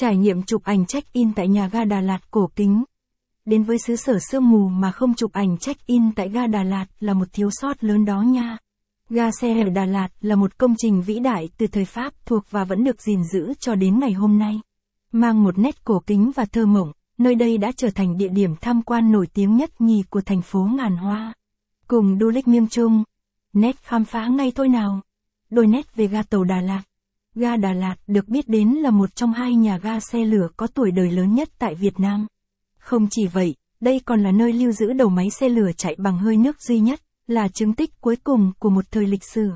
Trải nghiệm chụp ảnh check-in tại nhà ga Đà Lạt cổ kính. Đến với xứ sở sương mù mà không chụp ảnh check-in tại ga Đà Lạt là một thiếu sót lớn đó nha. Ga xe ở Đà Lạt là một công trình vĩ đại từ thời Pháp thuộc và vẫn được gìn giữ cho đến ngày hôm nay. Mang một nét cổ kính và thơ mộng, nơi đây đã trở thành địa điểm tham quan nổi tiếng nhất nhì của thành phố ngàn hoa. Cùng du lịch miêm trung, nét khám phá ngay thôi nào. Đôi nét về ga tàu Đà Lạt. Ga Đà Lạt được biết đến là một trong hai nhà ga xe lửa có tuổi đời lớn nhất tại Việt Nam. Không chỉ vậy, đây còn là nơi lưu giữ đầu máy xe lửa chạy bằng hơi nước duy nhất, là chứng tích cuối cùng của một thời lịch sử.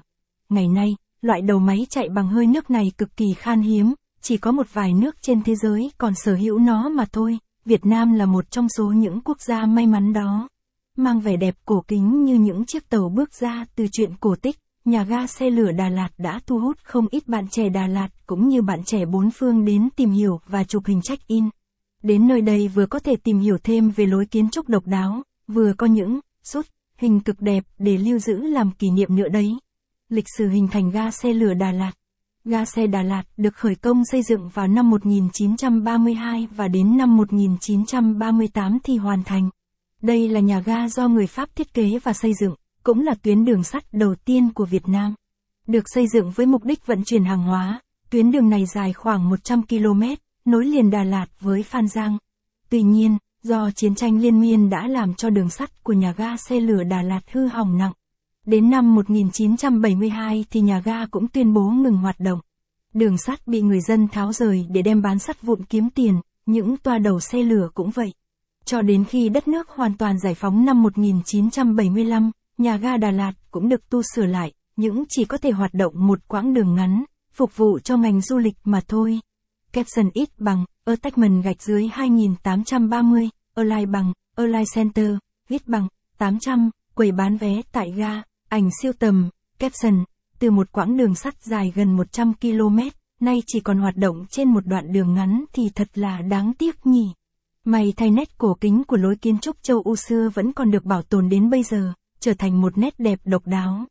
Ngày nay, loại đầu máy chạy bằng hơi nước này cực kỳ khan hiếm, chỉ có một vài nước trên thế giới còn sở hữu nó mà thôi. Việt Nam là một trong số những quốc gia may mắn đó. Mang vẻ đẹp cổ kính như những chiếc tàu bước ra từ chuyện cổ tích, nhà ga xe lửa Đà Lạt đã thu hút không ít bạn trẻ Đà Lạt cũng như bạn trẻ bốn phương đến tìm hiểu và chụp hình check-in. Đến nơi đây vừa có thể tìm hiểu thêm về lối kiến trúc độc đáo, vừa có những sút hình cực đẹp để lưu giữ làm kỷ niệm nữa đấy. Lịch sử hình thành ga xe lửa Đà Lạt Ga xe Đà Lạt được khởi công xây dựng vào năm 1932 và đến năm 1938 thì hoàn thành. Đây là nhà ga do người Pháp thiết kế và xây dựng, cũng là tuyến đường sắt đầu tiên của Việt Nam. Được xây dựng với mục đích vận chuyển hàng hóa, tuyến đường này dài khoảng 100 km, nối liền Đà Lạt với Phan Giang. Tuy nhiên, do chiến tranh liên miên đã làm cho đường sắt của nhà ga xe lửa Đà Lạt hư hỏng nặng. Đến năm 1972 thì nhà ga cũng tuyên bố ngừng hoạt động. Đường sắt bị người dân tháo rời để đem bán sắt vụn kiếm tiền, những toa đầu xe lửa cũng vậy. Cho đến khi đất nước hoàn toàn giải phóng năm 1975, nhà ga Đà Lạt cũng được tu sửa lại, những chỉ có thể hoạt động một quãng đường ngắn, phục vụ cho ngành du lịch mà thôi. Capson ít bằng, attachment gạch dưới 2830, online bằng, online center, ít bằng, 800, quầy bán vé tại ga, ảnh siêu tầm, caption, từ một quãng đường sắt dài gần 100 km, nay chỉ còn hoạt động trên một đoạn đường ngắn thì thật là đáng tiếc nhỉ. May thay nét cổ kính của lối kiến trúc châu Âu xưa vẫn còn được bảo tồn đến bây giờ, trở thành một nét đẹp độc đáo.